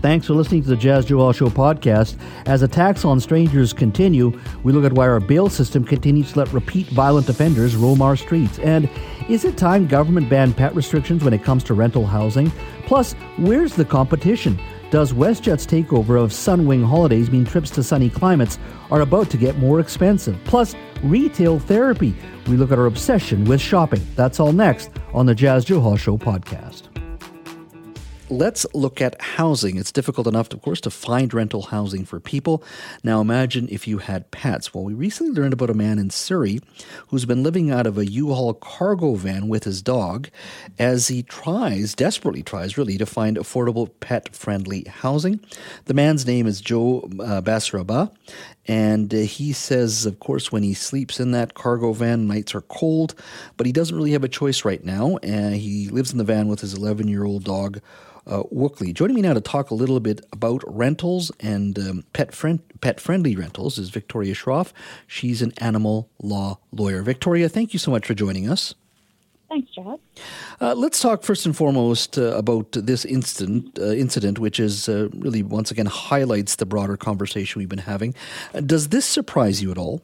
Thanks for listening to the Jas Johal Show podcast. As attacks on strangers continue, we look at why our bail system continues to let repeat violent offenders roam our streets. And is it time government banned pet restrictions when it comes to rental housing? Plus, where's the competition? Does WestJet's takeover of Sunwing Holidays mean trips to sunny climates are about to get more expensive? Plus, retail therapy. We look at our obsession with shopping. That's all next on the Jas Johal Show podcast let's look at housing. It's difficult enough, of course, to find rental housing for people. Now, imagine if you had pets. Well, we recently learned about a man in Surrey who's been living out of a U-Haul cargo van with his dog as he tries, desperately tries, really, to find affordable pet friendly housing. The man's name is Joe uh, Basaraba, and uh, he says, of course, when he sleeps in that cargo van, nights are cold, but he doesn't really have a choice right now. And he lives in the van with his 11 year old dog uh, Wookley. Joining me now to talk a little bit about rentals and um, pet friend, pet friendly rentals is Victoria Shroff. She's an animal law lawyer. Victoria, thank you so much for joining us. Thanks, Chad. Uh, let's talk first and foremost uh, about this incident, uh, incident, which is uh, really once again highlights the broader conversation we've been having. Uh, does this surprise you at all?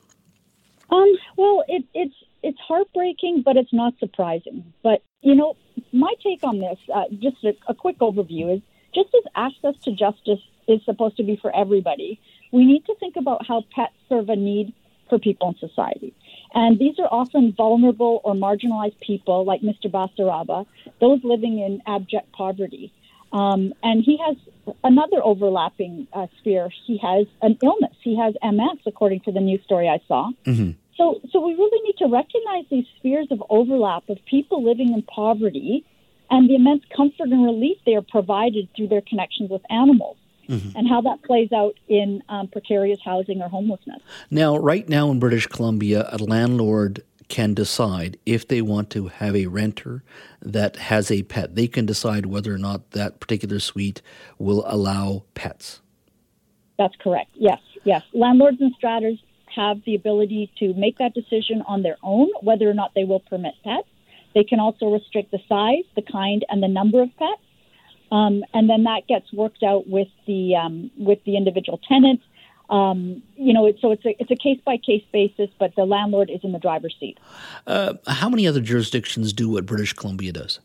Um, well, it, it's it's heartbreaking, but it's not surprising. But you know, my take on this, uh, just a, a quick overview, is just as access to justice is supposed to be for everybody, we need to think about how pets serve a need for people in society. And these are often vulnerable or marginalized people, like Mr. Basaraba, those living in abject poverty. Um, and he has another overlapping uh, sphere. He has an illness. He has MS, according to the news story I saw. Mm-hmm. So, so we really need to recognize these spheres of overlap of people living in poverty and the immense comfort and relief they are provided through their connections with animals. Mm-hmm. And how that plays out in um, precarious housing or homelessness. Now, right now in British Columbia, a landlord can decide if they want to have a renter that has a pet. They can decide whether or not that particular suite will allow pets. That's correct. Yes, yes. Landlords and stratas have the ability to make that decision on their own whether or not they will permit pets. They can also restrict the size, the kind, and the number of pets. Um, and then that gets worked out with the um, with the individual tenant. Um, you know, so it's a it's a case by case basis, but the landlord is in the driver's seat. Uh, how many other jurisdictions do what British Columbia does?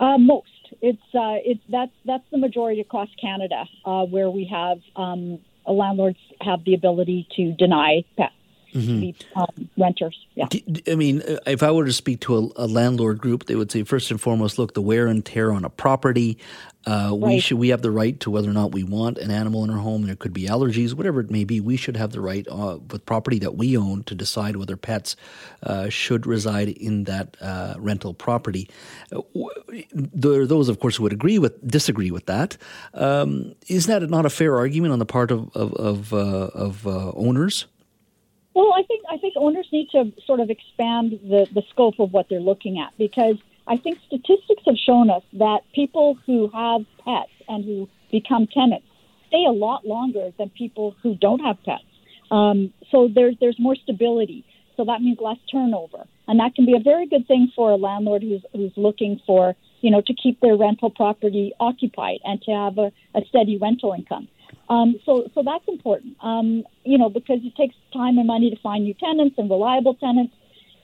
Uh, most. It's uh, it's that's that's the majority across Canada uh, where we have um, landlords have the ability to deny pets. Mm-hmm. Be, um, renters. Yeah. I mean, uh, if I were to speak to a, a, landlord group, they would say first and foremost, look, the wear and tear on a property, uh, right. We should we have the right to whether or not we want an animal in our home. There could be allergies, whatever it may be. We should have the right uh, with property that we own to decide whether pets uh, should reside in that uh, rental property. There are those, of course, who would agree with disagree with that. Um, is that not a fair argument on the part of of, of, uh, of uh, owners? Well, I think I think owners need to sort of expand the, the scope of what they're looking at because I think statistics have shown us that people who have pets and who become tenants stay a lot longer than people who don't have pets. Um, so there's there's more stability. So that means less turnover, and that can be a very good thing for a landlord who's who's looking for you know to keep their rental property occupied and to have a, a steady rental income. Um, so so that's important. Um, you know because it takes time and money to find new tenants and reliable tenants.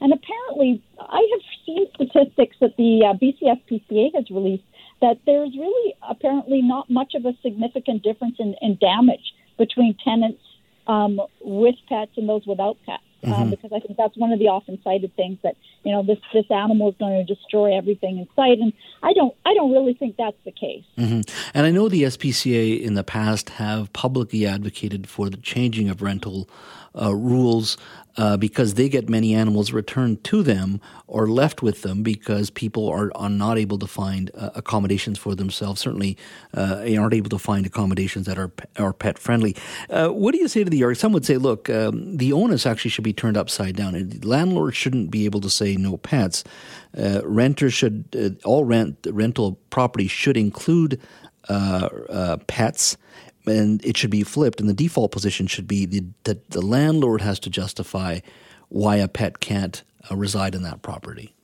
And apparently, I have seen statistics that the uh, BCSPCA has released that there's really apparently not much of a significant difference in, in damage between tenants um, with pets and those without pets. um, mm-hmm. because I think that's one of the often cited things that you know this this animal is going to destroy everything in sight, and I don't I don't really think that's the case. Mm-hmm. And I know the SPCA in the past have publicly advocated for the changing of rental uh, rules uh, because they get many animals returned to them or left with them because people are, are not able to find uh, accommodations for themselves. Certainly, uh, aren't able to find accommodations that are are pet friendly. Uh, what do you say to the argument? Some would say, look, um, the onus actually should be turned upside down. Landlords shouldn't be able to say no pets. Uh, renters should uh, all rent rental property should include pets and it should be flipped, and the default position should be the, the, the landlord has to justify why a pet can't uh, reside in that property.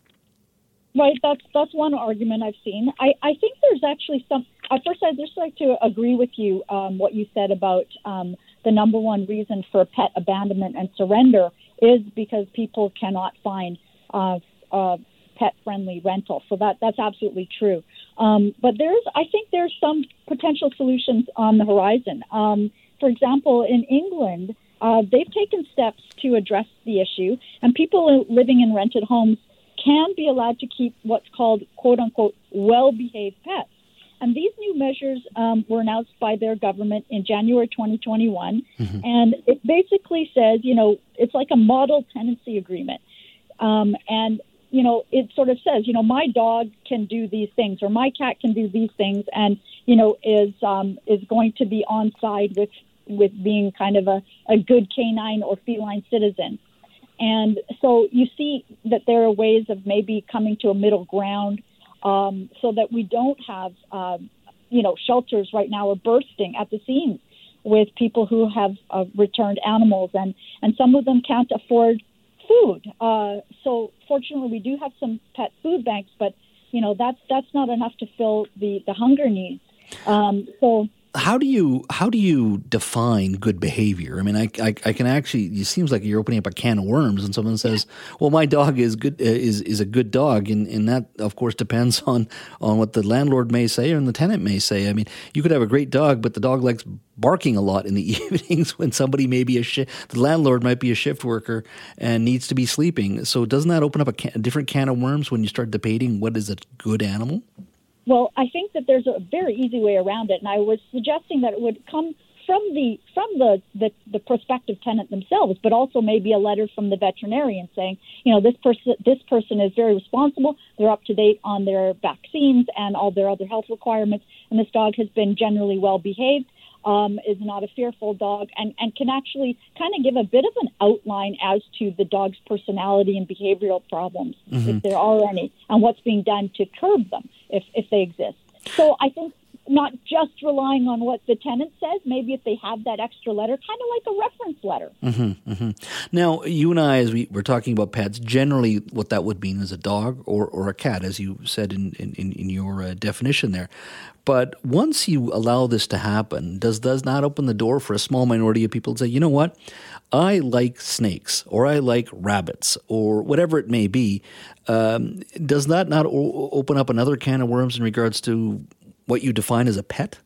Right, that's that's one argument I've seen. I, I think there's actually some. At first, I'd just like to agree with you um, what you said about um, the number one reason for pet abandonment and surrender is because people cannot find uh, uh, pet friendly rental. So that that's absolutely true. Um, but there's, I think there's some potential solutions on the horizon. Um, for example, in England, uh, they've taken steps to address the issue, and people living in rented homes can be allowed to keep what's called "quote unquote" well-behaved pets. And these new measures um, were announced by their government in January 2021, mm-hmm. and it basically says, you know, it's like a model tenancy agreement. Um, and you know, it sort of says, you know, my dog can do these things or my cat can do these things, and you know, is um, is going to be on side with with being kind of a, a good canine or feline citizen. And so you see that there are ways of maybe coming to a middle ground um, so that we don't have, uh, you know, shelters right now are bursting at the seams with people who have uh, returned animals, and and some of them can't afford food. Uh, so fortunately, we do have some pet food banks, but you know that's that's not enough to fill the the hunger needs. Um, so how do you how do you define good behavior? I mean, I, I, I can actually. It seems like you're opening up a can of worms, and someone says, "Well, my dog is good uh, is is a good dog," and and that of course depends on on what the landlord may say and the tenant may say. I mean, you could have a great dog, but the dog likes barking a lot in the evenings when somebody may be a shi- the landlord might be a shift worker and needs to be sleeping. So doesn't that open up a, can, a different can of worms when you start debating what is a good animal? Well, I think that there's a very easy way around it, and I was suggesting that it would come from the from the, the, the prospective tenant themselves, but also maybe a letter from the veterinarian saying, you know, this person this person is very responsible. They're up to date on their vaccines and all their other health requirements, and this dog has been generally well behaved. Um, is not a fearful dog and, and can actually kind of give a bit of an outline as to the dog's personality and behavioral problems, mm-hmm. if there are any, and what's being done to curb them if, if they exist. So I think not just relying on what the tenant says, maybe if they have that extra letter, kind of like a reference letter. Mm-hmm, mm-hmm. Now, you and I, as we were talking about pets, generally what that would mean is a dog or, or a cat, as you said in, in, in your uh, definition there. But once you allow this to happen, does does not open the door for a small minority of people to say, you know what, I like snakes or I like rabbits or whatever it may be. Um, does that not o- open up another can of worms in regards to what you define as a pet?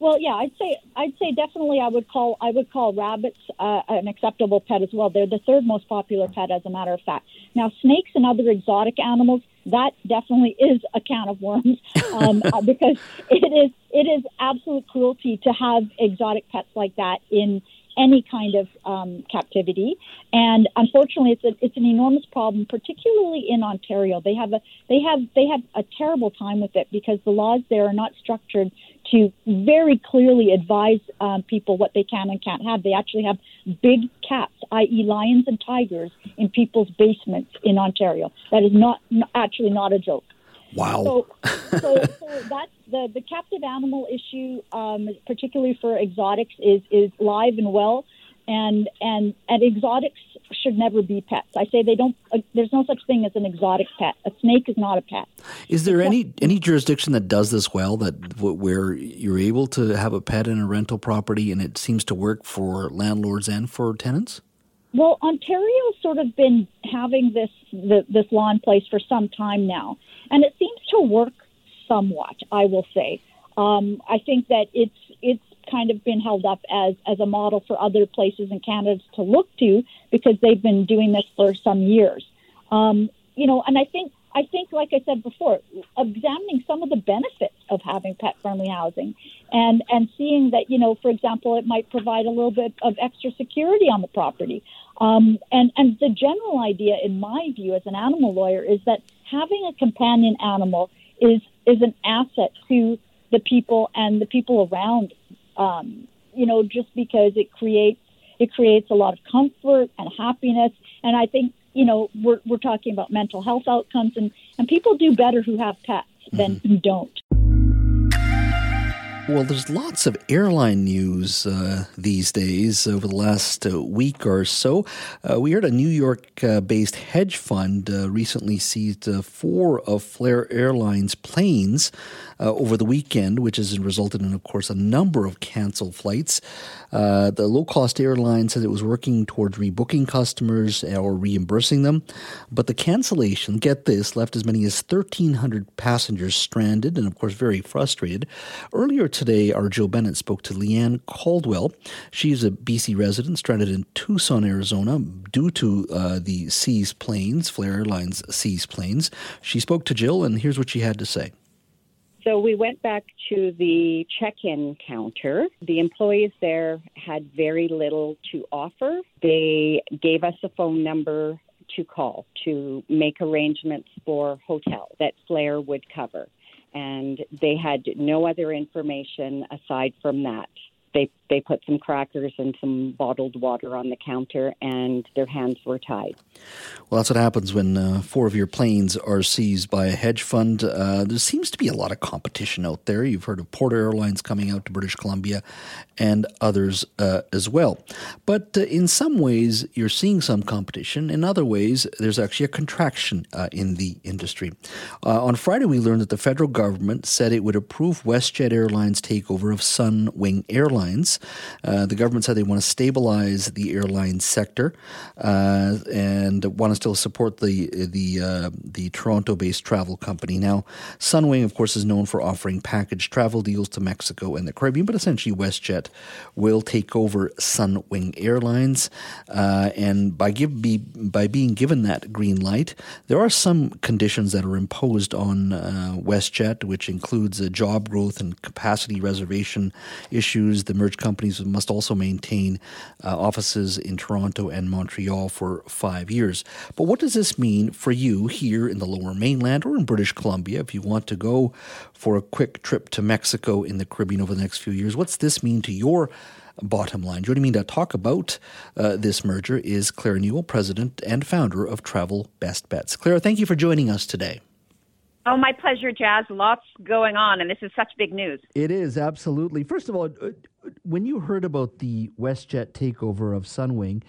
Well, yeah, I'd say I'd say definitely I would call I would call rabbits uh, an acceptable pet as well. They're the third most popular pet, as a matter of fact. Now, snakes and other exotic animals that definitely is a can of worms um, uh, because it is it is absolute cruelty to have exotic pets like that in any kind of um, captivity. And unfortunately, it's a, it's an enormous problem, particularly in Ontario. They have a they have they have a terrible time with it because the laws there are not structured to very clearly advise um, people what they can and can't have. They actually have big cats, i.e., lions and tigers, in people's basements in Ontario. That is not actually not a joke. Wow. So, so, so that's the, the captive animal issue, um, particularly for exotics, is, is live and well. And, and, and exotics should never be pets. I say they don't. Uh, there's no such thing as an exotic pet. A snake is not a pet. Is there any any jurisdiction that does this well? That where you're able to have a pet in a rental property, and it seems to work for landlords and for tenants? Well, Ontario's sort of been having this the, this law in place for some time now, and it seems to work somewhat. I will say. Um, I think that it's it's kind of been held up as as a model for other places in Canada to look to because they've been doing this for some years. Um, you know, and I think I think, like I said before, examining some of the benefits of having pet friendly housing and, and seeing that, you know, for example, it might provide a little bit of extra security on the property. Um, and, and the general idea, in my view, as an animal lawyer, is that having a companion animal is, is an asset to the people and the people around, um, you know, just because it creates it creates a lot of comfort and happiness. And I think you know, we're, we're talking about mental health outcomes, and, and people do better who have pets than mm-hmm. who don't. Well, there's lots of airline news uh, these days over the last uh, week or so. Uh, we heard a New York uh, based hedge fund uh, recently seized uh, four of Flair Airlines planes over the weekend, which has resulted in, of course, a number of canceled flights. the low cost airline said it was working towards rebooking customers or reimbursing them, but the cancellation, get this, left as many as 1,300 passengers stranded and, of course, very frustrated. Earlier today, our Jill Bennett spoke to Leanne Caldwell. She's a BC resident stranded in Tucson, Arizona, due to uh, the seas planes, Flair Airlines seas planes. She spoke to Jill, and here's what she had to say. So we went back to the check in counter. The employees there had very little to offer. They gave us a phone number to call to make arrangements for hotel that Flair would cover and they had no other information aside from that they they put some crackers and some bottled water on the counter, and their hands were tied. Well, that's what happens when uh, four of your planes are seized by a hedge fund. Uh, there seems to be a lot of competition out there. You've heard of Porter Airlines coming out to British Columbia, and others uh, as well. But uh, in some ways, you're seeing some competition. In other ways, there's actually a contraction uh, in the industry. Uh, on Friday, we learned that the federal government said it would approve WestJet Airlines' takeover of Sunwing Airlines airlines. Uh, the government said they want to stabilize the airline sector uh, and want to still support the the uh, the Toronto-based travel company. Now, Sunwing, of course, is known for offering package travel deals to Mexico and the Caribbean, but essentially WestJet will take over Sunwing Airlines, uh, and by give be, by being given that green light, there are some conditions that are imposed on uh, WestJet, which includes job growth and capacity reservation issues. The merged companies must also maintain uh, offices in Toronto and Montreal for five years. But what does this mean for you here in the lower mainland or in British Columbia if you want to go for a quick trip to Mexico in the Caribbean over the next few years? What's this mean to your bottom line. Joining me to talk about uh, this merger is Claire Newell, president and founder of Travel Best Bets. Claire, thank you for joining us today. Oh, my pleasure, Jas. Lots going on, and this is such big news. It is, absolutely. First of all, uh, when you heard about the WestJet takeover of Sunwing,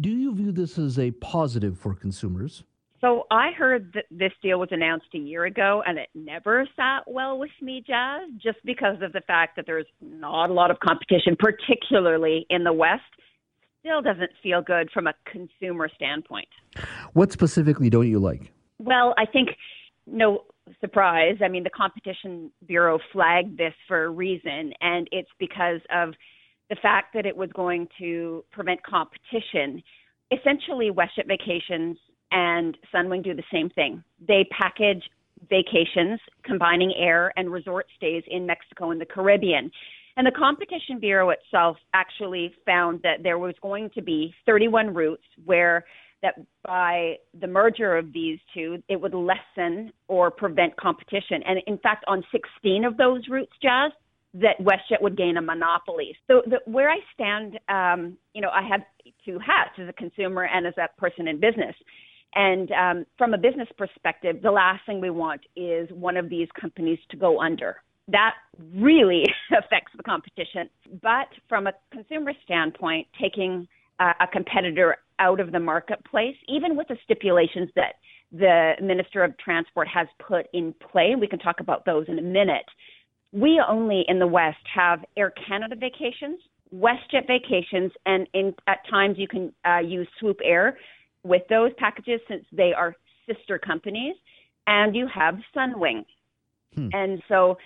do you view this as a positive for consumers? So I heard that this deal was announced a year ago, and it never sat well with me, Jas, just because of the fact that there's not a lot of competition, particularly in the West. Still doesn't feel good from a consumer standpoint. What specifically don't you like? Well, I think no surprise. I mean, the Competition Bureau flagged this for a reason, and it's because of the fact that it was going to prevent competition. Essentially, WestJet Vacations and Sunwing do the same thing. They package vacations, combining air and resort stays in Mexico and the Caribbean. And the Competition Bureau itself actually found that there was going to be 31 routes where that by the merger of these two, it would lessen or prevent competition. And in fact, on 16 of those routes, Jas, that WestJet would gain a monopoly. So the, where I stand, um, you know, I have two hats as a consumer and as a person in business. And um, from a business perspective, the last thing we want is one of these companies to go under. That really affects the competition. But from a consumer standpoint, taking a, a competitor out of the marketplace, even with the stipulations that the Minister of Transport has put in play. We can talk about those in a minute. We only in the West have Air Canada vacations, WestJet vacations, and in, at times you can uh, use Swoop Air with those packages since they are sister companies. And you have Sunwing. Hmm. And so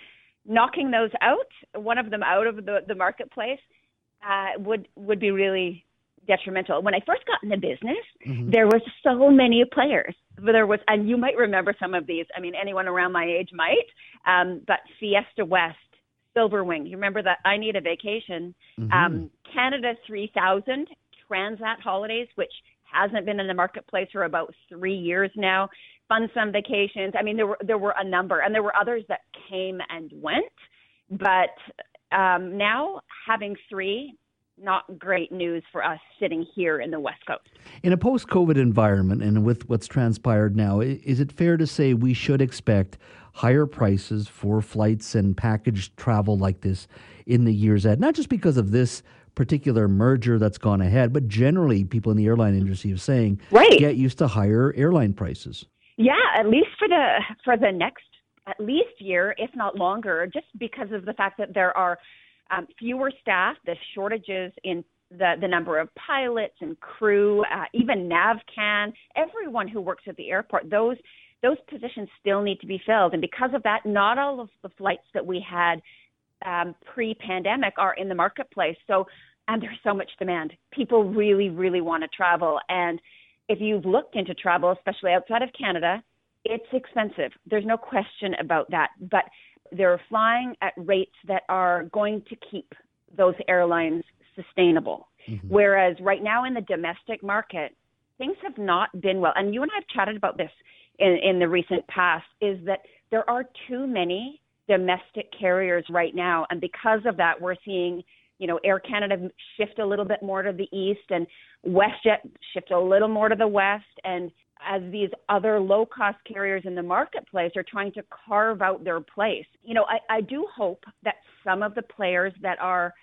knocking those out, one of them out of the, the marketplace, uh, would would be really detrimental. When I first got in the business, mm-hmm. there was so many players. There was, and you might remember some of these. I mean, anyone around my age might. Um, but Fiesta West, Silverwing. You remember that? I need a vacation. Mm-hmm. Um, Canada 3000, Transat Holidays, which hasn't been in the marketplace for about three years now. Fun Some Vacations. I mean, there were there were a number, and there were others that came and went. But um, now having three, not great news for us sitting here in the West Coast. In a post-COVID environment, and with what's transpired now, is it fair to say we should expect higher prices for flights and package travel like this in the years ahead? Not just because of this particular merger that's gone ahead, but generally people in the airline industry are saying, right. get used to higher airline prices. Yeah, at least for the for the next at least year, if not longer, just because of the fact that there are um, fewer staff, the shortages in the, the number of pilots and crew, uh, even NavCan, everyone who works at the airport, those those positions still need to be filled. And because of that, not all of the flights that we had um, pre-pandemic are in the marketplace. So and there's so much demand. People really, really want to travel. And if you've looked into travel, especially outside of Canada, it's expensive. There's no question about that. But they're flying at rates that are going to keep those airlines sustainable. Mm-hmm. Whereas right now in the domestic market, things have not been well. And you and I have chatted about this in, in the recent past, is that there are too many domestic carriers right now. And because of that, we're seeing you know, Air Canada shift a little bit more to the east and WestJet shift a little more to the west. And as these other low cost carriers in the marketplace are trying to carve out their place, you know, I, I do hope that some of the players that are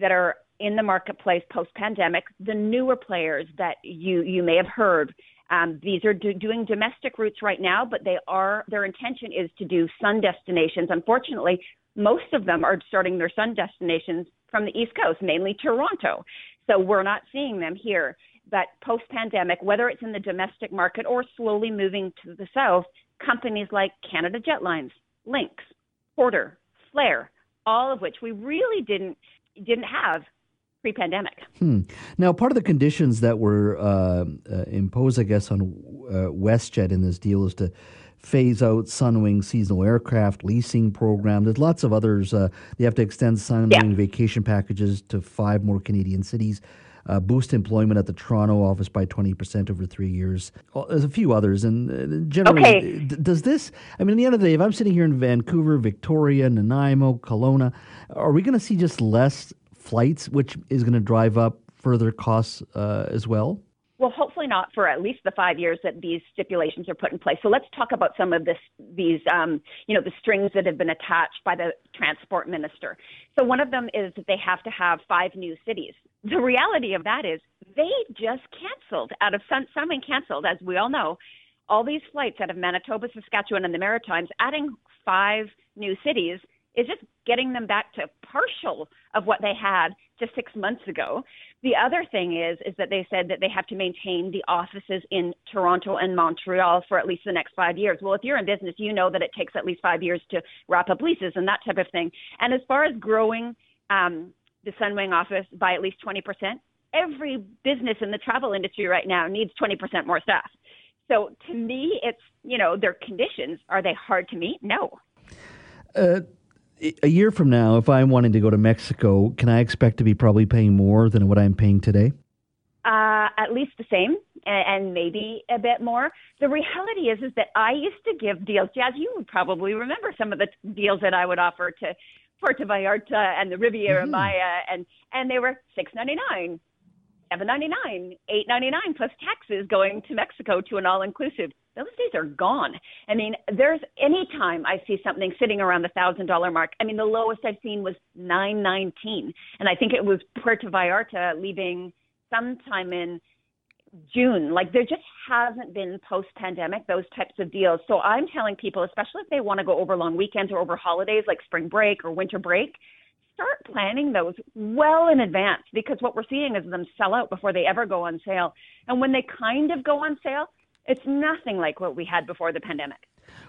that are in the marketplace post pandemic, the newer players that you you may have heard, um, these are do, doing domestic routes right now, but they are their intention is to do sun destinations. Unfortunately, most of them are starting their sun destinations from the East Coast, mainly Toronto. So we're not seeing them here. But post pandemic, whether it's in the domestic market or slowly moving to the south, companies like Canada Jetlines, Lynx, Porter, Flair, all of which we really didn't didn't have pre-pandemic. Hmm. Now, part of the conditions that were uh, uh, imposed, I guess, on uh, WestJet in this deal is to phase out Sunwing seasonal aircraft leasing program. There's lots of others. Uh, they have to extend Sunwing yeah. vacation packages to five more Canadian cities. Uh, boost employment at the Toronto office by 20% over three years. There's a few others. And uh, generally, okay. d- does this, I mean, at the end of the day, if I'm sitting here in Vancouver, Victoria, Nanaimo, Kelowna, are we going to see just less flights, which is going to drive up further costs uh, as well? Well, hopefully not for at least the five years that these stipulations are put in place. So let's talk about some of this, these, um, you know, the strings that have been attached by the transport minister. So one of them is that they have to have five new cities. The reality of that is they just canceled out of some and canceled, as we all know, all these flights out of Manitoba, Saskatchewan, and the Maritimes, adding five new cities is just getting them back to partial of what they had just six months ago. The other thing is is that they said that they have to maintain the offices in Toronto and Montreal for at least the next five years. Well, if you're in business, you know that it takes at least five years to wrap up leases and that type of thing. And as far as growing um, the Sunwing office by at least 20%, every business in the travel industry right now needs 20% more staff. So to me, it's you know their conditions are they hard to meet? No. Uh, a year from now, if I'm wanting to go to Mexico, can I expect to be probably paying more than what I'm paying today? Uh, at least the same, and, and maybe a bit more. The reality is, is that I used to give deals. Jas, you would probably remember some of the deals that I would offer to Puerto Vallarta and the Riviera mm-hmm. Maya, and and they were six ninety nine, seven ninety nine, eight ninety nine plus taxes going to Mexico to an all inclusive those days are gone. I mean, there's any time I see something sitting around the thousand dollar mark. I mean, the lowest I've seen was nine nineteen, and I think it was Puerto Vallarta leaving sometime in June. Like there just hasn't been post pandemic those types of deals. So I'm telling people, especially if they want to go over long weekends or over holidays like spring break or winter break, start planning those well in advance because what we're seeing is them sell out before they ever go on sale. And when they kind of go on sale, it's nothing like what we had before the pandemic.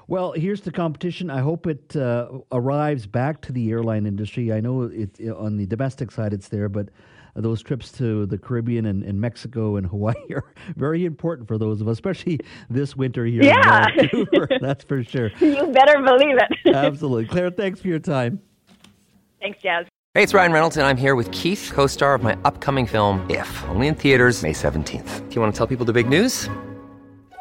Well, here's the competition. I hope it uh, arrives back to the airline industry. I know it on the domestic side it's there, but those trips to the Caribbean and, and, Mexico and Hawaii are very important for those of us, especially this winter here. Yeah, that's for sure. You better believe it. Absolutely, Claire. Thanks for your time. Thanks, Jas. Hey, it's Ryan Reynolds, and I'm here with Keith, co-star of my upcoming film If, only in theaters May 17th. Do you want to tell people the big news?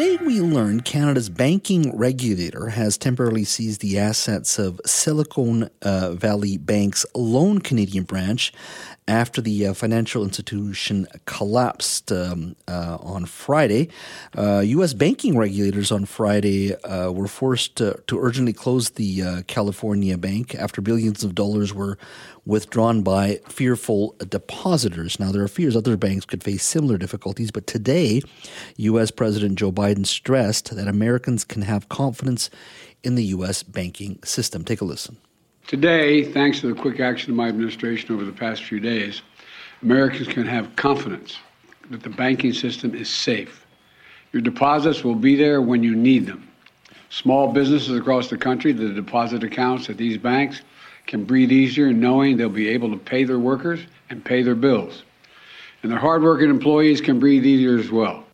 Today, we learned Canada's banking regulator has temporarily seized the assets of Silicon uh, Valley Bank's lone Canadian branch after the uh, financial institution collapsed um, uh, on Friday. U.S. Uh, banking regulators on Friday uh, were forced to, to, urgently close the uh, California bank after billions of dollars were withdrawn by fearful depositors. Now, there are fears other banks could face similar difficulties, but today, U.S. President Joe Biden stressed that Americans can have confidence in the U.S. banking system. Take a listen. Today, thanks to the quick action of my administration over the past few days, Americans can have confidence that the banking system is safe. Your deposits will be there when you need them. Small businesses across the country, the deposit accounts at these banks can breathe easier knowing they'll be able to pay their workers and pay their bills. And their hardworking employees can breathe easier as well.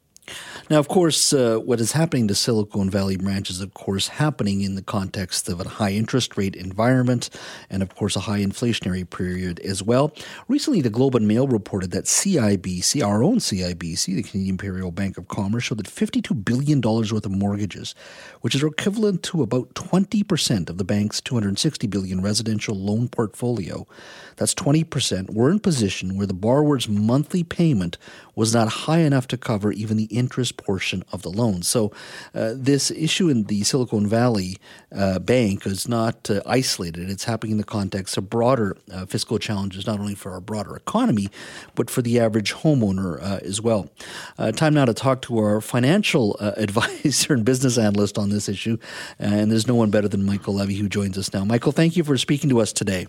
Now, of course, uh, what is happening to Silicon Valley branch is, of course, happening in the context of a high interest rate environment and, of course, a high inflationary period as well. Recently, the Globe and Mail reported that CIBC, our own CIBC, the Canadian Imperial Bank of Commerce, showed that $52 billion worth of mortgages, which is equivalent to about 20% of the bank's 260 billion residential loan portfolio, that's 20%, were in position where the borrower's monthly payment was not high enough to cover even the interest portion of the loan. So, uh, this issue in the Silicon Valley uh, Bank is not uh, isolated. It's happening in the context of broader uh, fiscal challenges, not only for our broader economy, but for the average homeowner uh, as well. Uh, time now to talk to our financial advisor and business analyst on this issue. And there's no one better than Michael Levy who joins us now. Michael, thank you for speaking to us today.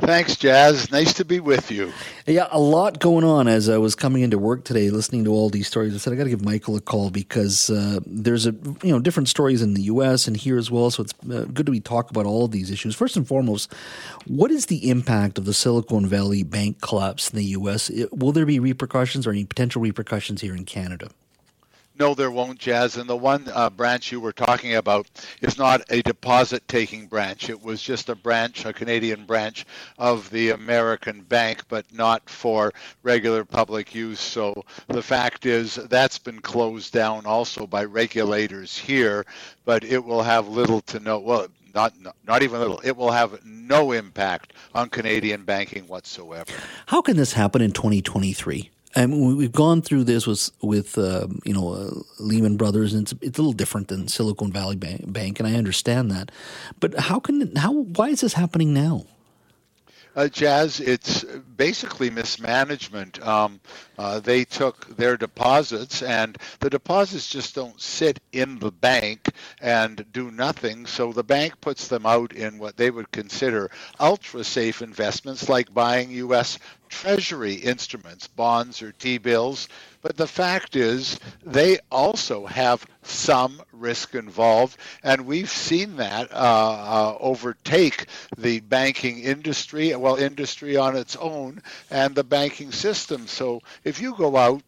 Thanks, Jas. Nice to be with you. Yeah, a lot going on as I was coming into work today, listening to all these stories. I said I got to give Michael a call because uh, there's a you know different stories in the U.S. and here as well. So it's uh, good to be talk about all of these issues. First and foremost, what is the impact of the Silicon Valley Bank collapse in the U.S.? Will there be repercussions or any potential repercussions here in Canada? No, there won't, Jas. And the one uh, branch you were talking about is not a deposit taking branch. It was just a branch, a Canadian branch of the American bank, but not for regular public use. So the fact is that's been closed down also by regulators here, but it will have little to no, well, not, not even little. It will have no impact on Canadian banking whatsoever. How can this happen in 2023? Mean, we've gone through this with with uh, you know uh, Lehman Brothers, and it's, it's a little different than Silicon Valley Bank, Bank, and I understand that. But how can how why is this happening now? Uh, Jas, it's basically mismanagement. Um, uh, they took their deposits, and the deposits just don't sit in the bank and do nothing. So the bank puts them out in what they would consider ultra safe investments, like buying U.S. Treasury instruments, bonds or T bills. But the fact is, they also have some risk involved, and we've seen that uh, uh, overtake the banking industry, well, industry on its own, and the banking system. So if you go out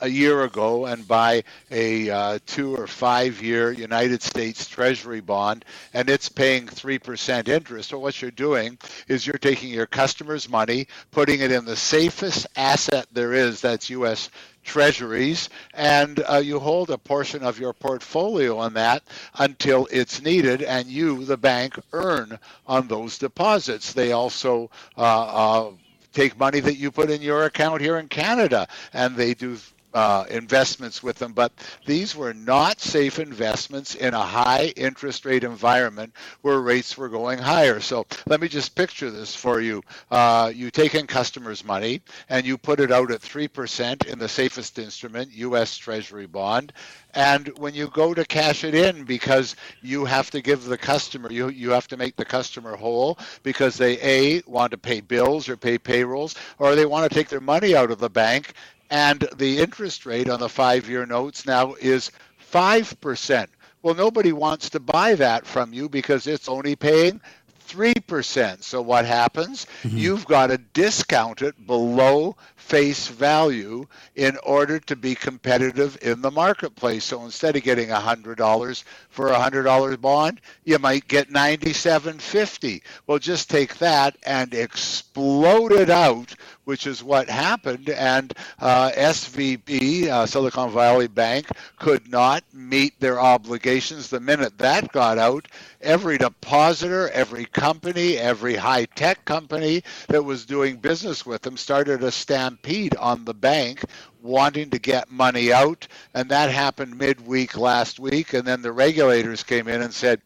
a year ago and buy a uh, two or five year United States Treasury bond and it's paying 3% interest. So, what you're doing is you're taking your customer's money, putting it in the safest asset there is that's U.S. treasuries, and uh, you hold a portion of your portfolio on that until it's needed, and you, the bank, earn on those deposits. They also uh, uh take money that you put in your account here in Canada, and they do uh, investments with them, but these were not safe investments in a high interest rate environment where rates were going higher. So let me just picture this for you. Uh, you take in customers' money and you put it out at 3% in the safest instrument, U.S. Treasury bond. And when you go to cash it in, because you have to give the customer, you, you have to make the customer whole because they A, want to pay bills or pay payrolls, or they want to take their money out of the bank and the interest rate on the five year notes now is 5%. Well, nobody wants to buy that from you because it's only paying 3%. So what happens? Mm-hmm. You've got to discount it below face value in order to be competitive in the marketplace. So instead of getting $100 for a $100 bond, you might get 97.50. Well, just take that and explode it out, which is what happened. And uh, SVB, uh, Silicon Valley Bank, could not meet their obligations the minute that got out. Every depositor, every company, every high tech company that was doing business with them started a stampede on the bank wanting to get money out. And that happened midweek last week. And then the regulators came in and said,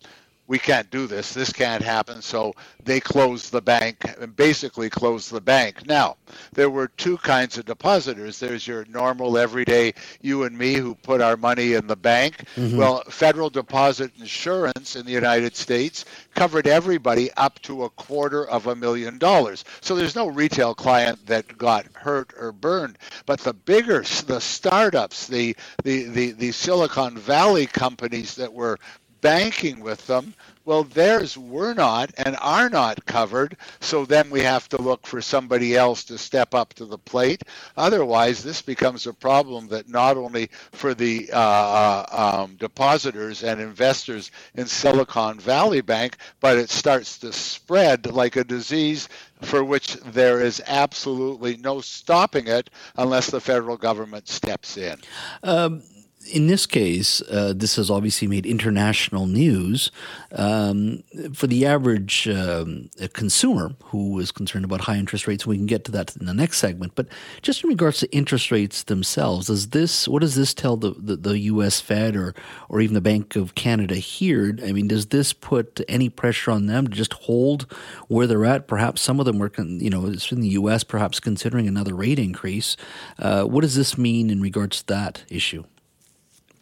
we can't do this. This can't happen. So they closed the bank and basically closed the bank. Now, there were two kinds of depositors. There's your normal, everyday you and me who put our money in the bank. Mm-hmm. Well, federal deposit insurance in the United States covered everybody up to a quarter of a million dollars. So there's no retail client that got hurt or burned. But the bigger, the startups, the, the, the, the Silicon Valley companies that were banking with them. Well, theirs were not and are not covered, so then we have to look for somebody else to step up to the plate. Otherwise, this becomes a problem that not only for the uh, uh, um, depositors and investors in Silicon Valley Bank, but it starts to spread like a disease for which there is absolutely no stopping it unless the federal government steps in. Um, in this case, uh, this has obviously made international news um, for the average um, consumer who is concerned about high interest rates. We can get to that in the next segment. But just in regards to interest rates themselves, does this what does this tell the, the, the U.S. Fed or or even the Bank of Canada here? I mean, does this put any pressure on them to just hold where they're at? Perhaps some of them were, you know, it's in the U.S. perhaps considering another rate increase. Uh, what does this mean in regards to that issue?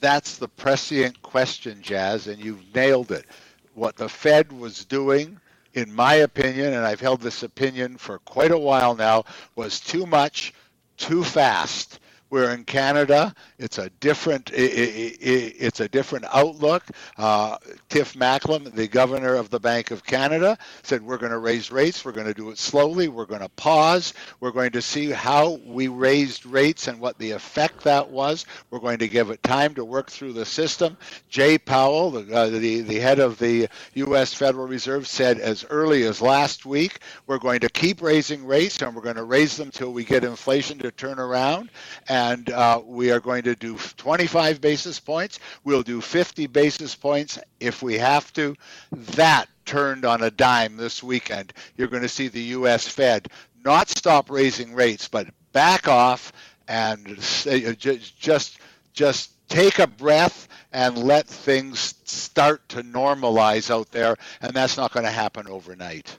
That's the prescient question, Jas, and you've nailed it. What the Fed was doing, in my opinion, and I've held this opinion for quite a while now, was too much, too fast. Where in Canada, it's a different it, it, it's a different outlook. Uh, Tiff Macklem, the governor of the Bank of Canada, said we're going to raise rates. We're going to do it slowly. We're going to pause. We're going to see how we raised rates and what the effect that was. We're going to give it time to work through the system. Jay Powell, the uh, the, the head of the U.S. Federal Reserve, said as early as last week, we're going to keep raising rates and we're going to raise them till we get inflation to turn around and uh, we are going to do 25 basis points. We'll do 50 basis points if we have to. That turned on a dime this weekend. You're going to see the U.S. Fed not stop raising rates, but back off and uh, just just take a breath and let things start to normalize out there, and that's not going to happen overnight.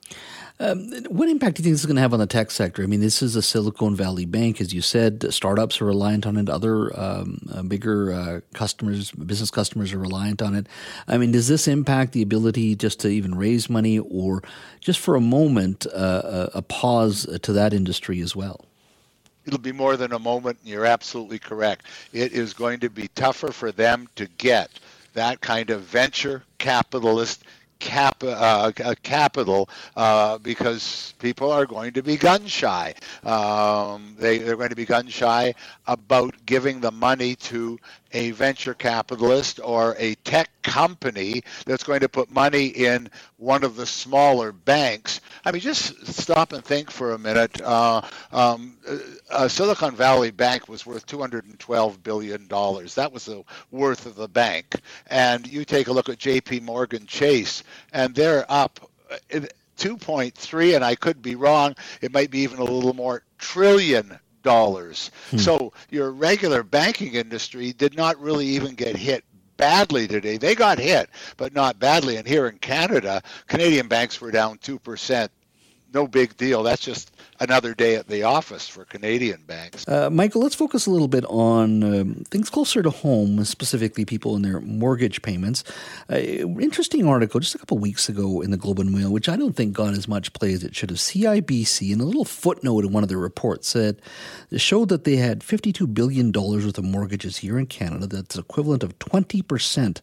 Um, what impact do you think this is going to have on the tech sector? I mean, this is a Silicon Valley bank, as you said. Startups are reliant on it. Other um, uh, bigger uh, customers, business customers, are reliant on it. I mean, does this impact the ability just to even raise money, or just for a moment, uh, a pause to that industry as well? It'll be more than a moment, and you're absolutely correct. It is going to be tougher for them to get that kind of venture capitalist cap, uh, capital uh, because people are going to be gun shy. Um, they, they're going to be gun shy about giving the money to a venture capitalist or a tech company that's going to put money in one of the smaller banks. I mean, just stop and think for a minute. Uh, um, uh, Silicon Valley Bank was worth $212 billion. That was the worth of the bank. And you take a look at JP Morgan Chase, and they're up. Uh, 2.3, and I could be wrong, it might be even a little more, trillion dollars. Hmm. So your regular banking industry did not really even get hit badly today. They got hit, but not badly. And here in Canada, Canadian banks were down 2% no big deal. That's just another day at the office for Canadian banks. Uh, Michael, let's focus a little bit on um, things closer to home, specifically people and their mortgage payments. Uh, interesting article just a couple weeks ago in the Globe and Mail, which I don't think got as much play as it should have. CIBC, in a little footnote in one of their reports, said showed that they had $52 billion worth of mortgages here in Canada. That's equivalent of 20%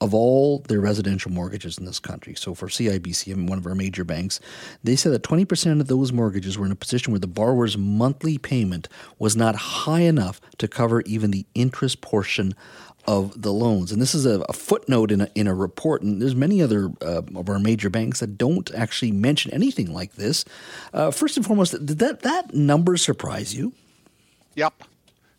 of all their residential mortgages in this country. So for CIBC, one of our major banks, they said that 20% of those mortgages were in a position where the borrower's monthly payment was not high enough to cover even the interest portion of the loans. And this is a, a footnote in a, in a report, and there's many other uh, of our major banks that don't actually mention anything like this. Uh, first and foremost, did that, that number surprise you? Yep.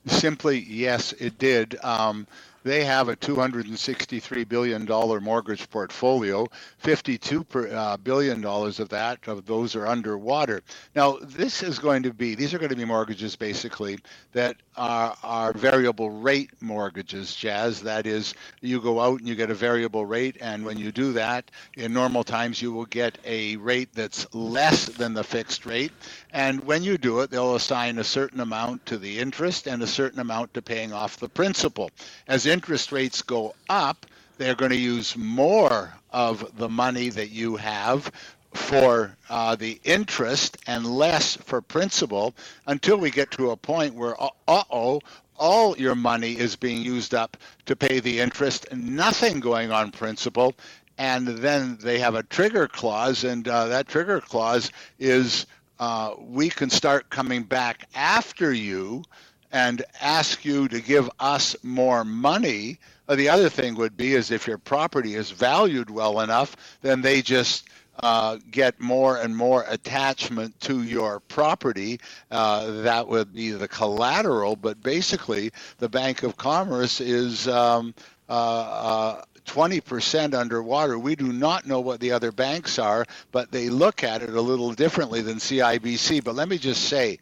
Simply, yes, it did. Um, they have a $263 billion mortgage portfolio. $52 per, uh, billion of that, of those are underwater. Now, this is going to be, these are going to be mortgages basically that are, are variable rate mortgages, Jas. That is, you go out and you get a variable rate, and when you do that, in normal times, you will get a rate that's less than the fixed rate. And when you do it, they'll assign a certain amount to the interest and a certain amount to paying off the principal. As interest rates go up, they're going to use more of the money that you have for uh, the interest and less for principal until we get to a point where, uh oh, all your money is being used up to pay the interest, nothing going on principal. And then they have a trigger clause, and uh, that trigger clause is uh, we can start coming back after you and ask you to give us more money. The other thing would be is if your property is valued well enough, then they just uh, get more and more attachment to your property. Uh, that would be the collateral, but basically, the Bank of Commerce is um, uh, 20% uh, underwater. We do not know what the other banks are, but they look at it a little differently than CIBC. But let me just say,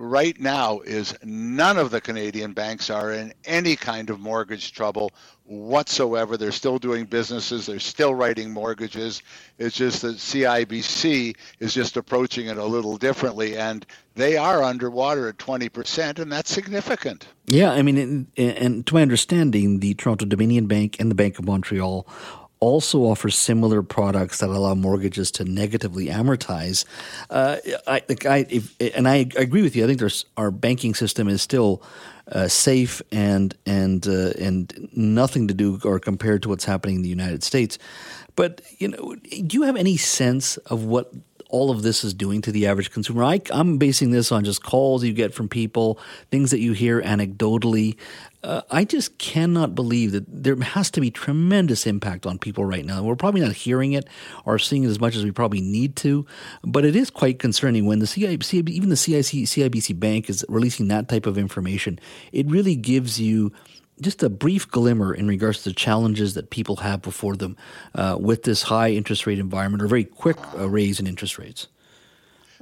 right now is none of the Canadian banks are in any kind of mortgage trouble whatsoever. They're still doing businesses, they're still writing mortgages. It's just that CIBC is just approaching it a little differently, and they are underwater at 20%, and that's significant. Yeah, I mean, and, to my understanding, the Toronto Dominion Bank and the Bank of Montreal also offers similar products that allow mortgages to negatively amortize. Uh, I, I if, and I agree with you. I think our banking system is still uh, safe and and uh, and nothing to do or compared to what's happening in the United States. But you know, do you have any sense of what all of this is doing to the average consumer. I, am basing this on just calls you get from people, things that you hear anecdotally. Uh, I just cannot believe that there has to be tremendous impact on people right now. We're probably not hearing it or seeing it as much as we probably need to, but it is quite concerning when the CIBC, even the CIC, CIBC Bank is releasing that type of information. It really gives you just a brief glimmer in regards to the challenges that people have before them uh, with this high interest rate environment or very quick uh, raise in interest rates?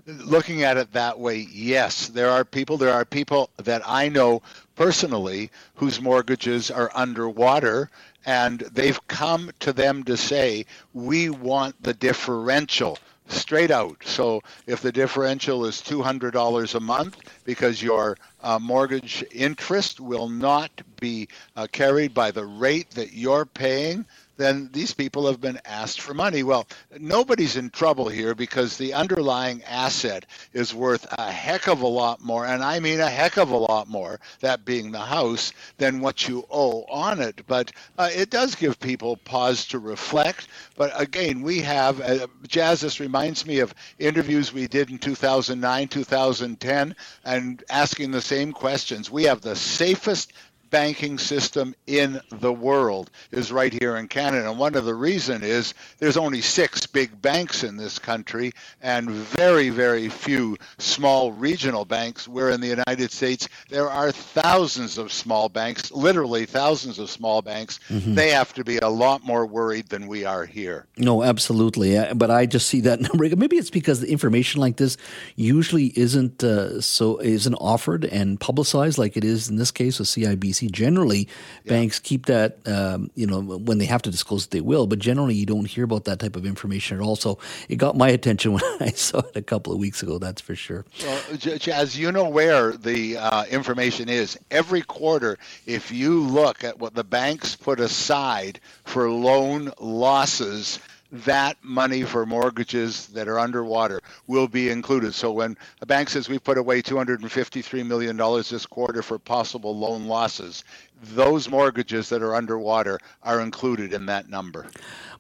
Looking at it that way, yes, there are people. There are people that I know personally whose mortgages are underwater, and they've come to them to say, "We want the differential." Straight out. So if the differential is $200 a month because your uh, mortgage interest will not be uh, carried by the rate that you're paying, then these people have been asked for money. Well, nobody's in trouble here because the underlying asset is worth a heck of a lot more, and I mean a heck of a lot more, that being the house, than what you owe on it. But uh, it does give people pause to reflect. But again, we have, uh, Jas, this reminds me of interviews we did in 2009, 2010, and asking the same questions. We have the safest banking system in the world is right here in Canada. And one of the reason is there's only six big banks in this country and very, very few small regional banks. Where in the United States there are thousands of small banks, literally thousands of small banks. Mm-hmm. They have to be a lot more worried than we are here. No, absolutely. But I just see that number. Maybe it's because the information like this usually isn't uh, so isn't offered and publicized like it is in this case with CIBC. Generally, yeah. banks keep that. Um, you know, when they have to disclose it, they will. But generally, you don't hear about that type of information at all. So it got my attention when I saw it a couple of weeks ago. That's for sure. Well, Jas, you know where the uh, information is. Every quarter, if you look at what the banks put aside for loan losses that money for mortgages that are underwater will be included. So when a bank says we put away $253 million this quarter for possible loan losses, those mortgages that are underwater are included in that number.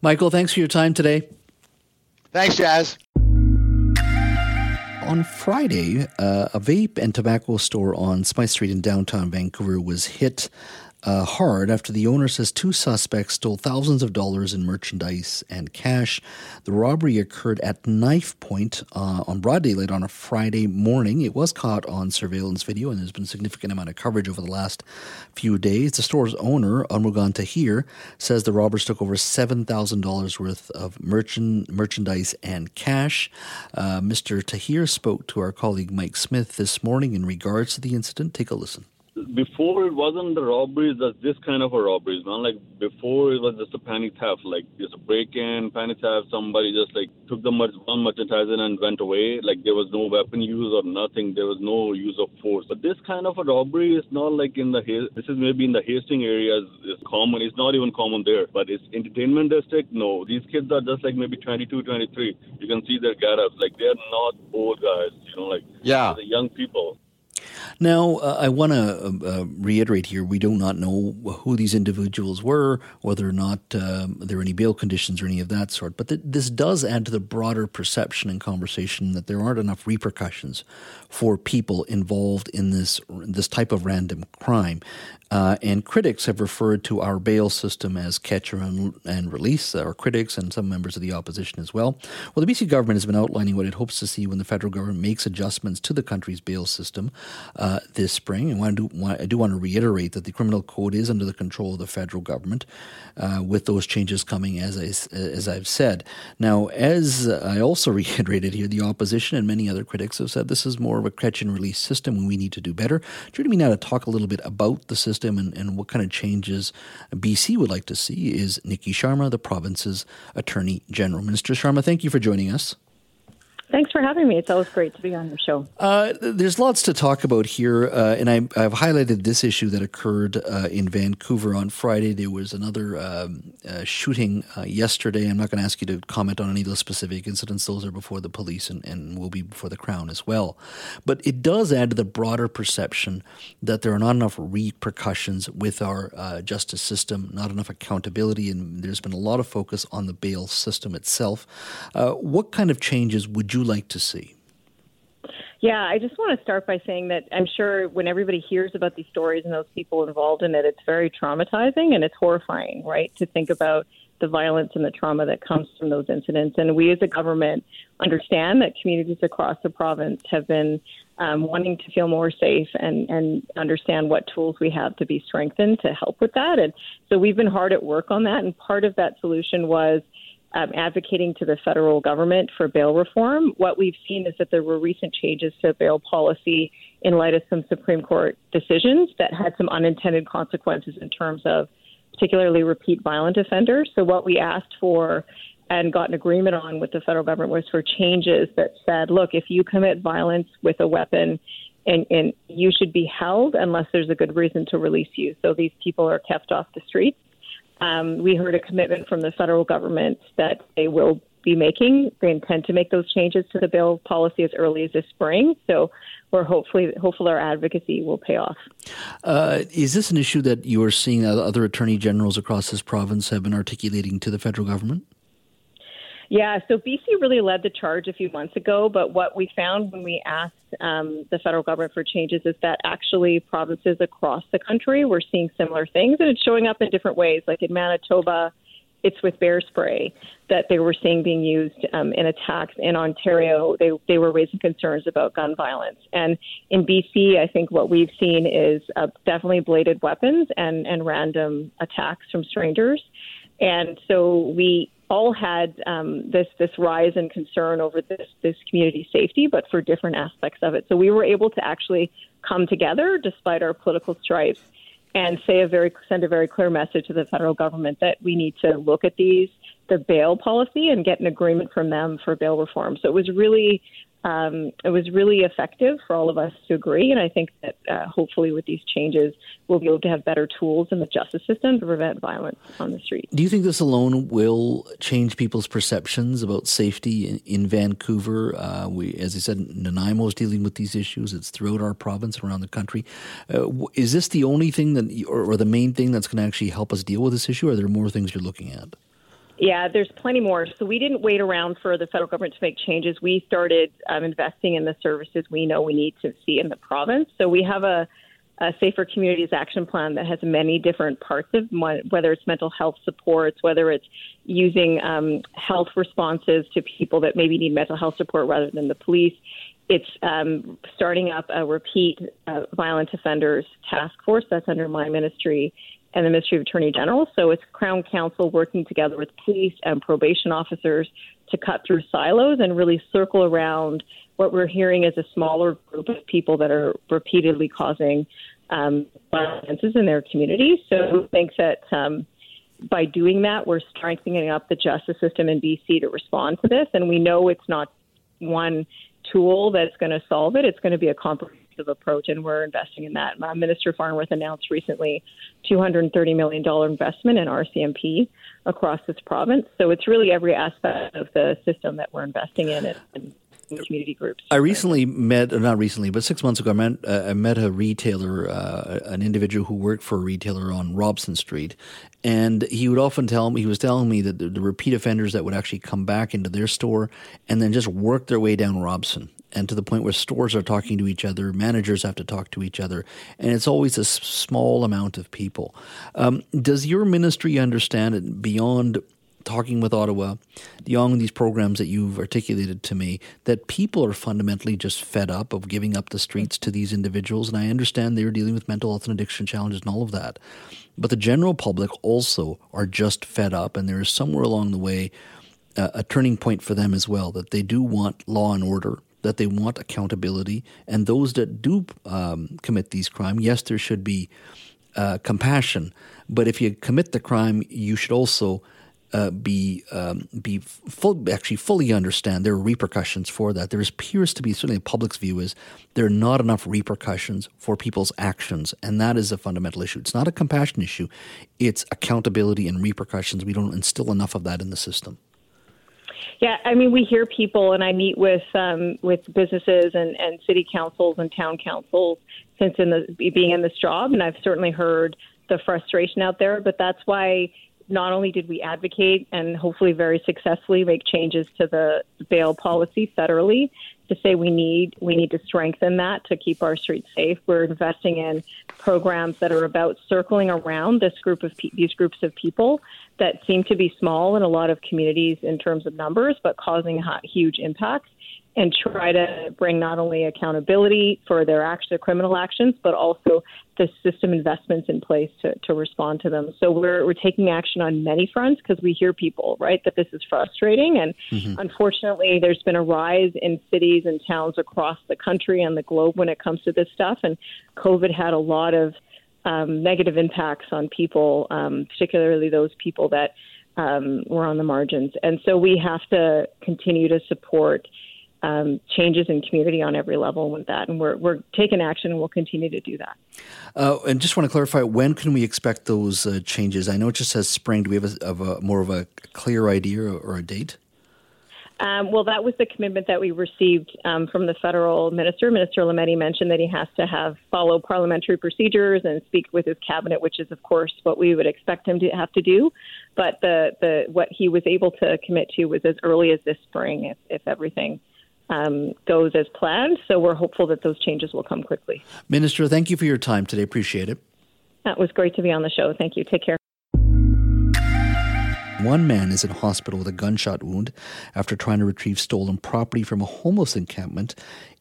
Michael, thanks for your time today. Thanks, Jas. On Friday, uh, a vape and tobacco store on Smithe Street in downtown Vancouver was hit uh, hard after the owner says two suspects stole thousands of dollars in merchandise and cash. The robbery occurred at knife point uh, on broad daylight on a Friday morning. It was caught on surveillance video, and there's been a significant amount of coverage over the last few days. The store's owner, Armugan Tahir, says the robbers took over $7,000 worth of merchant, merchandise and cash. Uh, Mr. Tahir spoke to our colleague Mike Smith this morning in regards to the incident. Take a listen before it wasn't the robberies that this kind of a robberies, not like before it was just a panic theft, like just a break-in, panic theft. Somebody just like took the one merchandiser and went away. Like there was no weapon use or nothing. There was no use of force. But this kind of a robbery is not like in the this is maybe in the Hastings area is common. It's not even common there. But it's entertainment district. No, these kids are just like maybe 22, 23. You can see their get-ups. Like they're not old guys. You know, like yeah, the young people. Now, uh, I want to uh, uh, reiterate here we do not know who these individuals were, whether or not um, there are any bail conditions or any of that sort. But th- this does add to the broader perception and conversation that there aren't enough repercussions for people involved in this this type of random crime. Uh, and critics have referred to our bail system as catch and, and release, or critics and some members of the opposition as well. Well, the BC government has been outlining what it hopes to see when the federal government makes adjustments to the country's bail system uh, this spring. And I do, I do want to reiterate that the criminal code is under the control of the federal government, uh, with those changes coming, as, I, as I've said. Now, as I also reiterated here, the opposition and many other critics have said this is more of a catch and release system and we need to do better. Joining me now to talk a little bit about the system and, and what kind of changes BC would like to see is Niki Sharma, the province's Attorney General. Minister Sharma, thank you for joining us. Thanks for having me. It's always great to be on your show. Uh, there's lots to talk about here, uh, and I, have highlighted this issue that occurred uh, in Vancouver on Friday. There was another um, uh, shooting uh, yesterday. I'm not going to ask you to comment on any of those specific incidents; those are before the police and, and will be before the Crown as well. But it does add to the broader perception that there are not enough repercussions with our uh, justice system, not enough accountability, and there's been a lot of focus on the bail system itself. what kind of changes would you you like to see? Yeah, I just want to start by saying that I'm sure when everybody hears about these stories and those people involved in it, it's very traumatizing and it's horrifying, right? To think about the violence and the trauma that comes from those incidents. And we as a government understand that communities across the province have been um, wanting to feel more safe and, and understand what tools we have to be strengthened to help with that. And so we've been hard at work on that. And part of that solution was um, advocating to the federal government for bail reform. What we've seen is that there were recent changes to bail policy in light of some Supreme Court decisions that had some unintended consequences in terms of particularly repeat violent offenders. So, what we asked for and got an agreement on with the federal government was for changes that said, look, if you commit violence with a weapon, and, and you should be held unless there's a good reason to release you. So these people are kept off the streets. Um, we heard a commitment from the federal government that they will be making. They intend to make those changes to the bail policy as early as this spring. So we're hopefully hopeful our advocacy will pay off. Uh, is this an issue that you are seeing other attorney generals across this province have been articulating to the federal government? Yeah, so BC really led the charge a few months ago, but what we found when we asked um, the federal government for changes is that actually provinces across the country were seeing similar things, and it's showing up in different ways. Like in Manitoba, it's with bear spray that they were seeing being used um, in attacks. In Ontario, they they were raising concerns about gun violence, and in BC, I think what we've seen is uh, definitely bladed weapons and and random attacks from strangers. And so we all had um, this this rise in concern over this this community safety, but for different aspects of it. So we were able to actually come together despite our political stripes and say a very send a very clear message to the federal government that we need to look at these the bail policy and get an agreement from them for bail reform. So it was really um, it was really effective for all of us to agree. And I think that uh, hopefully with these changes, we'll be able to have better tools in the justice system to prevent violence on the street. Do you think this alone will change people's perceptions about safety in, in Vancouver? Uh, we, as I said, Nanaimo is dealing with these issues. It's throughout our province, and around the country. Uh, is this the only thing that, or, or the main thing that's going to actually help us deal with this issue? Or are there more things you're looking at? Yeah, there's plenty more. So we didn't wait around for the federal government to make changes. We started um, investing in the services we know we need to see in the province. So we have a, a Safer Communities Action Plan that has many different parts of whether it's mental health supports, whether it's using um, health responses to people that maybe need mental health support rather than the police. It's um, starting up a repeat uh, violent offenders task force that's under my ministry and the Ministry of Attorney General. So it's Crown Counsel working together with police and probation officers to cut through silos and really circle around what we're hearing is a smaller group of people that are repeatedly causing um, in their communities. So I think that um, by doing that, we're strengthening up the justice system in BC to respond to this. And we know it's not one tool that's going to solve it. It's going to be a comprehensive approach, and we're investing in that. Uh, Minister Farnworth announced recently $230 million investment in RCMP across this province. So it's really every aspect of the system that we're investing in. And, community groups. I recently met, not recently, but six months ago, I met, uh, I met a retailer, uh, an individual who worked for a retailer on Robson Street, and he would often tell me, he was telling me that the, the repeat offenders that would actually come back into their store and then just work their way down Robson and to the point where stores are talking to each other, managers have to talk to each other, and it's always a small amount of people. Um, does your ministry understand it beyond talking with Ottawa, beyond these programs that you've articulated to me, that people are fundamentally just fed up of giving up the streets to these individuals? And I understand they're dealing with mental health and addiction challenges and all of that. But the general public also are just fed up, and there is somewhere along the way uh, a turning point for them as well that they do want law and order that they want accountability. And those that do um, commit these crimes, yes, there should be uh, compassion. But if you commit the crime, you should also uh, be um, be full, actually fully understand there are repercussions for that. There appears to be certainly the public's view is there are not enough repercussions for people's actions, and that is a fundamental issue. It's not a compassion issue; it's accountability and repercussions. We don't instill enough of that in the system. Yeah, I mean, we hear people, and I meet with um, with businesses and, and city councils and town councils since in the being in this job, and I've certainly heard the frustration out there. But that's why not only did we advocate and hopefully very successfully make changes to the bail policy federally to say we need we need to strengthen that to keep our streets safe. We're investing in programs that are about circling around this group of pe- these groups of people that seem to be small in a lot of communities in terms of numbers, but causing huge impacts and try to bring not only accountability for their action, their criminal actions, but also the system investments in place to, to respond to them. So we're, we're taking action on many fronts because we hear people, right, that this is frustrating. And mm-hmm. unfortunately, there's been a rise in cities and towns across the country and the globe when it comes to this stuff. And COVID had a lot of um, negative impacts on people, um, particularly those people that um, were on the margins. And so we have to continue to support um, changes in community on every level with that. And we're, we're taking action and we'll continue to do that. Uh, and just want to clarify, when can we expect those uh, changes? I know it just says spring. Do we have a, a, more of a clear idea or a date? Um, well, that was the commitment that we received um, from the federal minister. Minister Lametti mentioned that he has to have follow parliamentary procedures and speak with his cabinet, which is, of course, what we would expect him to have to do. But the, the what he was able to commit to was as early as this spring, if, if everything um, goes as planned. So we're hopeful that those changes will come quickly. Minister, thank you for your time today. Appreciate it. That was great to be on the show. Thank you. Take care. One man is in hospital with a gunshot wound after trying to retrieve stolen property from a homeless encampment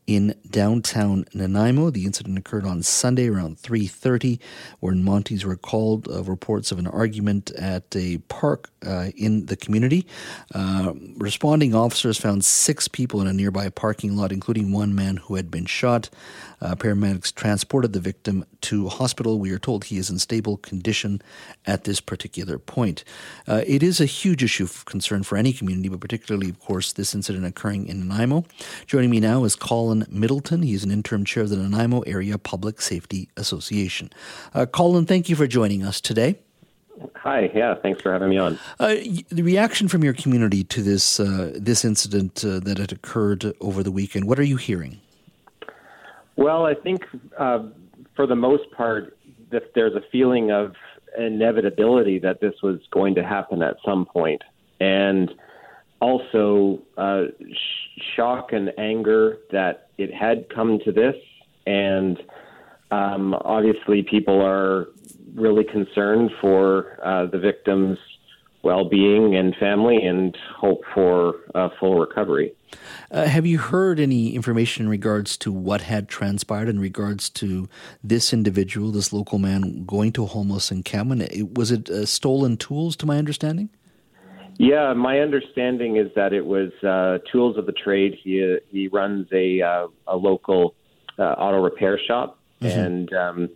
in downtown Nanaimo. The incident occurred on Sunday around 3:30, when Mounties were called uh, reports of an argument at a park uh, in the community. Uh, responding officers found six people in a nearby parking lot, including one man who had been shot. Uh, paramedics transported the victim to hospital. We are told he is in stable condition at this particular point. Uh, it is a huge issue of concern for any community, but particularly, of course, this incident occurring in Nanaimo. Joining me now is Collen Middleton. He is an interim chair of the Nanaimo Area Public Safety Association. Uh, Colin, thank you for joining us today. Hi, yeah, thanks for having me on. Uh, the reaction from your community to this uh, this incident uh, that had occurred over the weekend. What are you hearing? Well, I think uh, for the most part, that there's a feeling of inevitability that this was going to happen at some point, and also uh, sh- shock and anger that it had come to this, and um, obviously people are really concerned for uh, the victims' well-being and family, and hope for a full recovery. Uh, have you heard any information in regards to what had transpired in regards to this individual, this local man, going to a homeless encampment? Was it uh, stolen tools, to my understanding? Yeah, my understanding is that it was uh, tools of the trade. He uh, he runs a uh, a local uh, auto repair shop, mm-hmm. and um,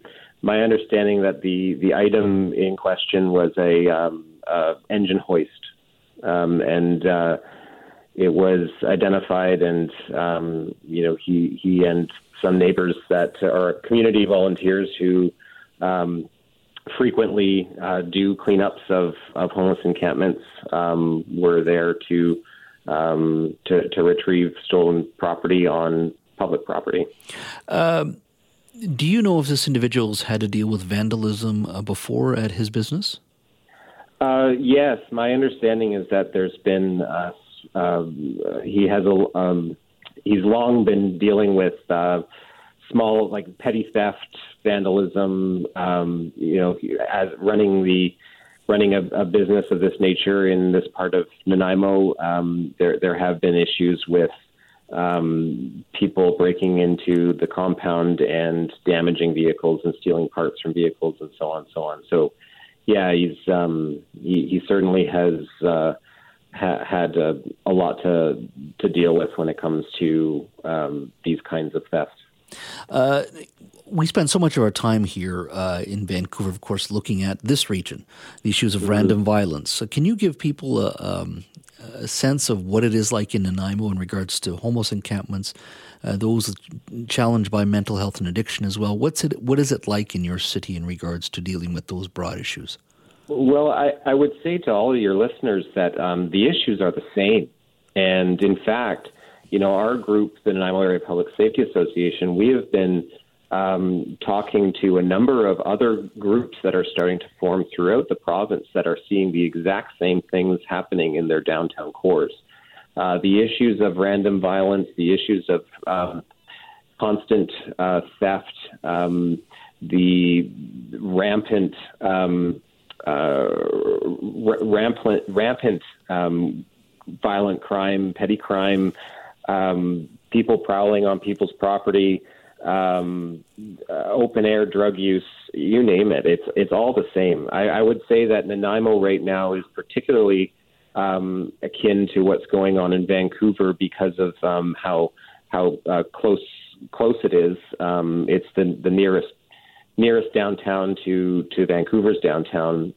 my understanding that the the item in question was a um, engine hoist, um, and it was identified, and um, you know he he and some neighbors that are community volunteers who um, frequently uh, do cleanups of, of homeless encampments um, were there to, um, to to retrieve stolen property on public property. Um, do you know if this individual's had to deal with vandalism uh, before at his business? Uh, yes, my understanding is that there's been uh, um, he has a um, he's long been dealing with uh, small like petty theft, vandalism. Um, you know, as running the running a, a, business of this nature in this part of Nanaimo, um, there there have been issues with um, people breaking into the compound and damaging vehicles and stealing parts from vehicles and so on and so on. So, yeah, he's um, he, he certainly has. Uh, ha- had a, a, lot to to deal with when it comes to um, these kinds of thefts. Uh, we spend so much of our time here uh, in Vancouver, of course, looking at this region, the issues of mm-hmm. random violence. So can you give people a, um, a, sense of what it is like in Nanaimo in regards to homeless encampments, uh, those challenged by mental health and addiction as well? What's it? What is it like in your city in regards to dealing with those broad issues? Well, I, I would say to all of your listeners that um, the issues are the same. And in fact, you know, our group, the Nanaimo Area Public Safety Association, we have been um, talking to a number of other groups that are starting to form throughout the province that are seeing the exact same things happening in their downtown cores. Uh, the issues of random violence, the issues of um, constant uh, theft, um, the rampant um, uh, rampant, rampant um, violent crime, petty crime, um, people prowling on people's property, um, uh, open air drug use, you name it. It's it's all the same. I, I would say that Nanaimo right now is particularly um, akin to what's going on in Vancouver because of um, how how uh, close close it is. Um, it's the the nearest nearest downtown to to Vancouver's downtown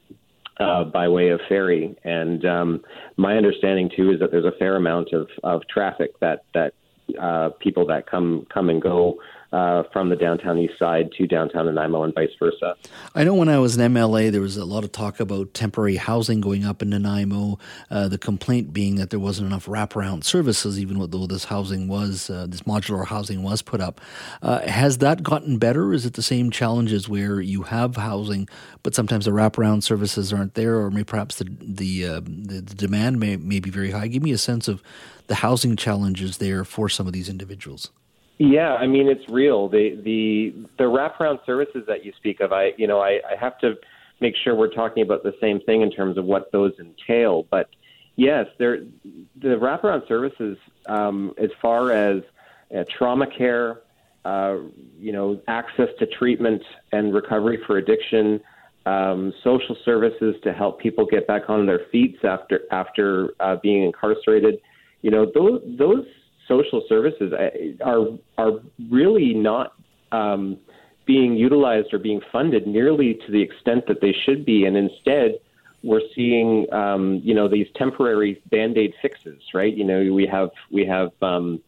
uh, by way of ferry. And um, my understanding too is that there's a fair amount of, of traffic that that uh, people that come come and go uh, from the downtown east side to downtown Nanaimo and vice versa. I know when I was in MLA, there was a lot of talk about temporary housing going up in Nanaimo. Uh, the complaint being that there wasn't enough wraparound services, even though this housing was, uh, this modular housing was put up. Uh, has that gotten better? Is it the same challenges where you have housing, but sometimes the wraparound services aren't there, or maybe perhaps the the, uh, the, the demand may, may be very high? Give me a sense of the housing challenges there for some of these individuals. Yeah, I mean it's real. The the the wraparound services that you speak of, I you know I, I have to make sure we're talking about the same thing in terms of what those entail. But yes, there the wraparound services um, as far as uh, trauma care, uh, you know, access to treatment and recovery for addiction, um, social services to help people get back on their feet after after uh, being incarcerated. You know, those those social services are are really not um, being utilized or being funded nearly to the extent that they should be, and instead we're seeing um, you know these temporary band aid fixes, right? You know we have we have um,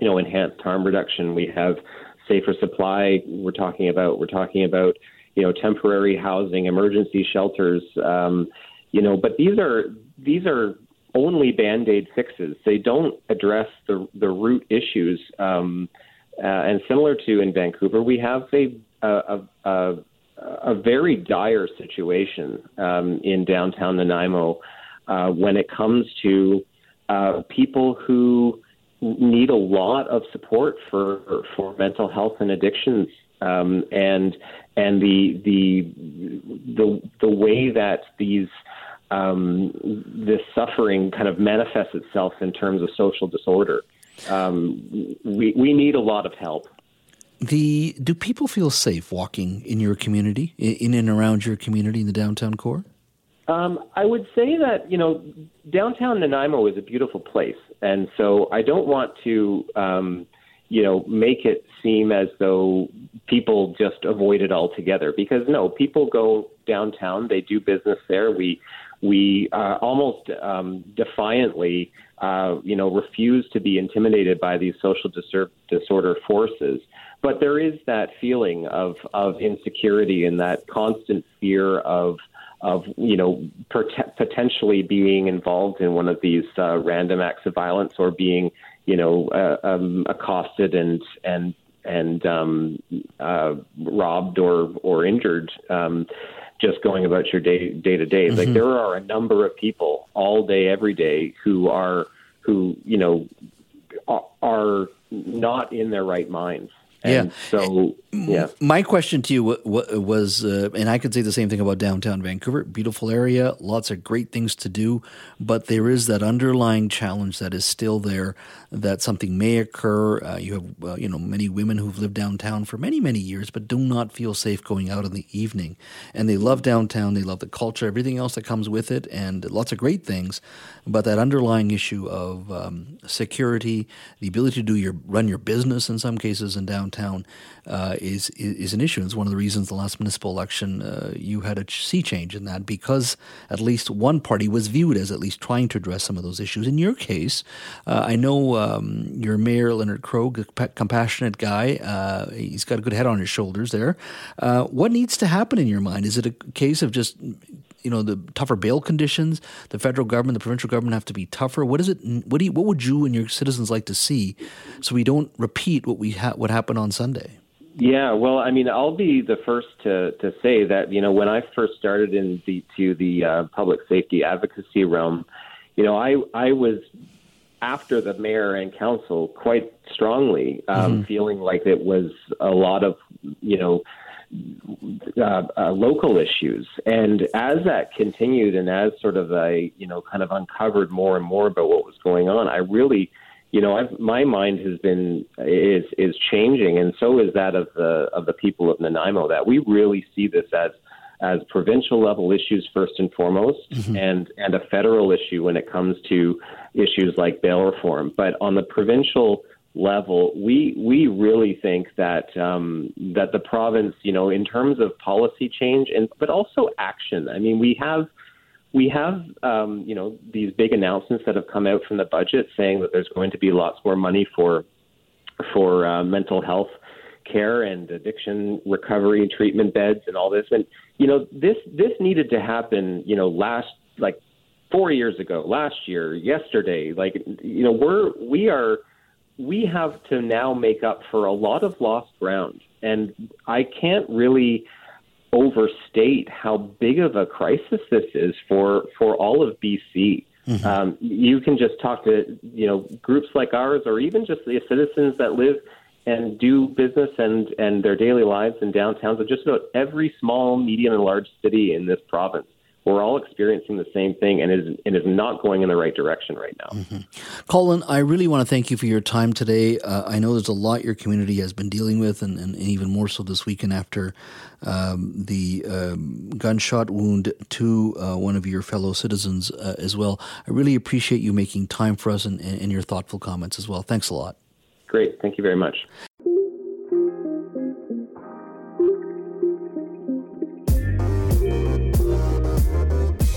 you know enhanced harm reduction, we have safer supply. We're talking about we're talking about you know temporary housing, emergency shelters. Um, you know, but these are these are only band aid fixes. They don't address the the root issues. Um, uh, and similar to in Vancouver, we have a a, a, a very dire situation um, in downtown Nanaimo uh, when it comes to uh, people who need a lot of support for for mental health and addictions um, and and the the the the way that these um, this suffering kind of manifests itself in terms of social disorder. Um, we, we need a lot of help. The do people feel safe walking in your community, in and around your community in the downtown core? Um, I would say that you know downtown Nanaimo is a beautiful place, and so I don't want to um, you know make it seem as though people just avoid it altogether because no, people go downtown, they do business there. We we uh, almost um, defiantly, uh, you know, refuse to be intimidated by these social disor- disorder forces. But there is that feeling of of insecurity and that constant fear of of you know pot- potentially being involved in one of these uh, random acts of violence or being you know uh, um, accosted and and and um, uh, robbed or or injured. Just going about your day day to day. Like mm-hmm. there are a number of people all day, every day who are who you know are not in their right minds. And yeah. So, yeah. My question to you was, uh, and I could say the same thing about downtown Vancouver. Beautiful area, lots of great things to do, but there is that underlying challenge that is still there. That something may occur. Uh, you have, uh, you know, many women who've lived downtown for many, many years, but do not feel safe going out in the evening. And they love downtown. They love the culture, everything else that comes with it, and lots of great things. But that underlying issue of um, security, the ability to do your run your business in some cases in downtown downtown uh, is, is an issue. It's one of the reasons the last municipal election uh, you had a sea change in that because at least one party was viewed as at least trying to address some of those issues. In your case, uh, I know um, your mayor Leonard Krog, a compassionate guy. Uh, he's got a good head on his shoulders there. Uh, what needs to happen in your mind? Is it a case of just you know the tougher bail conditions the federal government the provincial government have to be tougher what is it what do you, what would you and your citizens like to see so we don't repeat what we ha- what happened on sunday yeah, well, I mean, I'll be the first to to say that you know when I first started in the to the uh, public safety advocacy realm, you know, I I was after the mayor and council quite strongly, um, mm-hmm. feeling like it was a lot of you know uh, uh, local issues. And as that continued, and as sort of I, you know, kind of uncovered more and more about what was going on, I really, you know, I've, my mind has been is is changing, and so is that of the of the people of Nanaimo. That we really see this as as provincial level issues first and foremost, mm-hmm. and and a federal issue when it comes to issues like bail reform. But on the provincial level, we we really think that um, that the province, you know, in terms of policy change and but also action. I mean, we have we have um, you know these big announcements that have come out from the budget saying that there's going to be lots more money for for uh, mental health care and addiction recovery treatment beds and all this. And you know, this this needed to happen. You know, last like four years ago, last year, yesterday. Like you know, we're we are we have to now make up for a lot of lost ground, and I can't really overstate how big of a crisis this is for for all of BC. Mm-hmm. Um, you can just talk to you know groups like ours, or even just the citizens that live and do business and and their daily lives in downtowns of just about every small, medium, and large city in this province we're all experiencing the same thing and it is, it is not going in the right direction right now. Mm-hmm. Collen, I really want to thank you for your time today. Uh, I know there's a lot your community has been dealing with, and, and even more so this weekend after um, the um, gunshot wound to uh, one of your fellow citizens uh, as well. I really appreciate you making time for us and, and your thoughtful comments as well. Thanks a lot. Great. Thank you very much.